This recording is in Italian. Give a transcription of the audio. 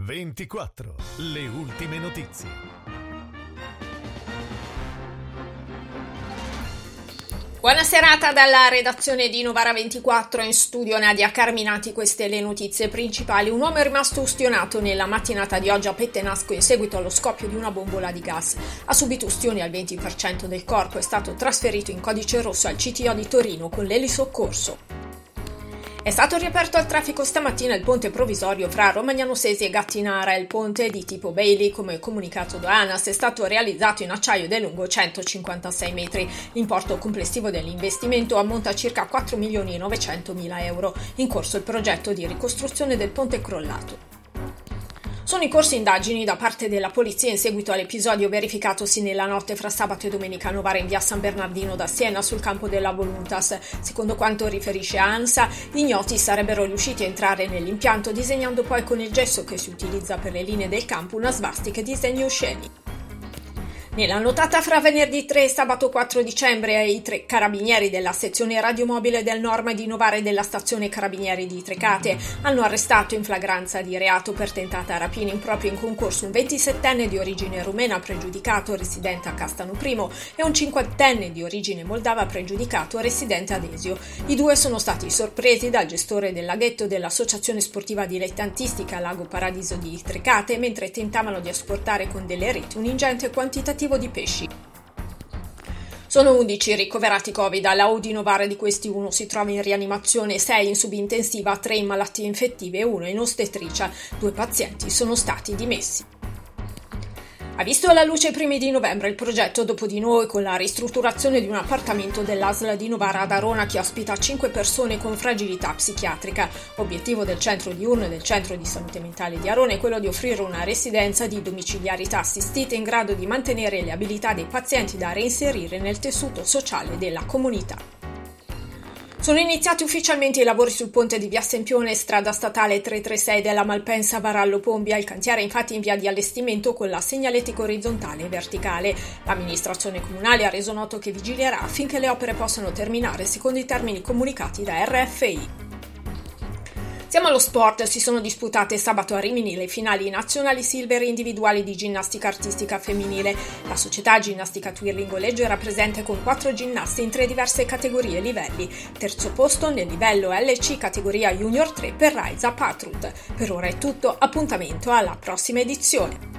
24. Le ultime notizie. Buona serata dalla redazione di Novara 24 in studio Nadia Carminati, queste le notizie principali. Un uomo è rimasto ustionato nella mattinata di oggi a Pettenasco in seguito allo scoppio di una bombola di gas. Ha subito ustioni al 20% del corpo, è stato trasferito in codice rosso al CTO di Torino con l'elisoccorso. È stato riaperto al traffico stamattina il ponte provvisorio fra Romagnano Sesi e Gattinara. Il ponte di tipo Bailey, come comunicato da ANAS, è stato realizzato in acciaio è lungo 156 metri. L'importo complessivo dell'investimento ammonta a circa 4 milioni e 900 mila euro. In corso il progetto di ricostruzione del ponte crollato. Sono in corso indagini da parte della polizia in seguito all'episodio verificatosi nella notte fra sabato e domenica a Novara in via San Bernardino da Siena sul campo della Voluntas. Secondo quanto riferisce ANSA, gli ignoti sarebbero riusciti a entrare nell'impianto disegnando poi con il gesso che si utilizza per le linee del campo una svastica e disegni osceni. Nella notata fra venerdì 3 e sabato 4 dicembre i tre carabinieri della sezione radiomobile del Norma di Novare della stazione carabinieri di Trecate hanno arrestato in flagranza di reato per tentata rapina in proprio in concorso un 27enne di origine rumena pregiudicato residente a Castano I e un cinquantenne di origine moldava pregiudicato residente ad Esio. I due sono stati sorpresi dal gestore del laghetto dell'associazione sportiva dilettantistica Lago Paradiso di Trecate mentre tentavano di esportare con delle reti un ingente quantitativo arrivo di pesci. Sono 11 ricoverati Covid, alla Audi Novare di questi uno si trova in rianimazione, 6 in subintensiva, 3 in malattie infettive e 1 in ostetricia. Due pazienti sono stati dimessi. Ha visto la luce i primi di novembre il progetto Dopo di noi con la ristrutturazione di un appartamento dell'ASL di Novara ad Arona che ospita 5 persone con fragilità psichiatrica. Obiettivo del centro di URN e del centro di salute mentale di Arona è quello di offrire una residenza di domiciliarità assistita in grado di mantenere le abilità dei pazienti da reinserire nel tessuto sociale della comunità. Sono iniziati ufficialmente i lavori sul ponte di Via Sempione, strada statale 336 della Malpensa Varallo Pombia. Il cantiere è infatti in via di allestimento con la segnaletica orizzontale e verticale. L'amministrazione comunale ha reso noto che vigilerà affinché le opere possano terminare secondo i termini comunicati da RFI. Siamo allo sport, si sono disputate sabato a Rimini le finali nazionali silver individuali di ginnastica artistica femminile. La società ginnastica Twirling Leggio presente con quattro ginnasti in tre diverse categorie e livelli. Terzo posto nel livello LC categoria Junior 3 per Raisa Patrut. Per ora è tutto, appuntamento alla prossima edizione.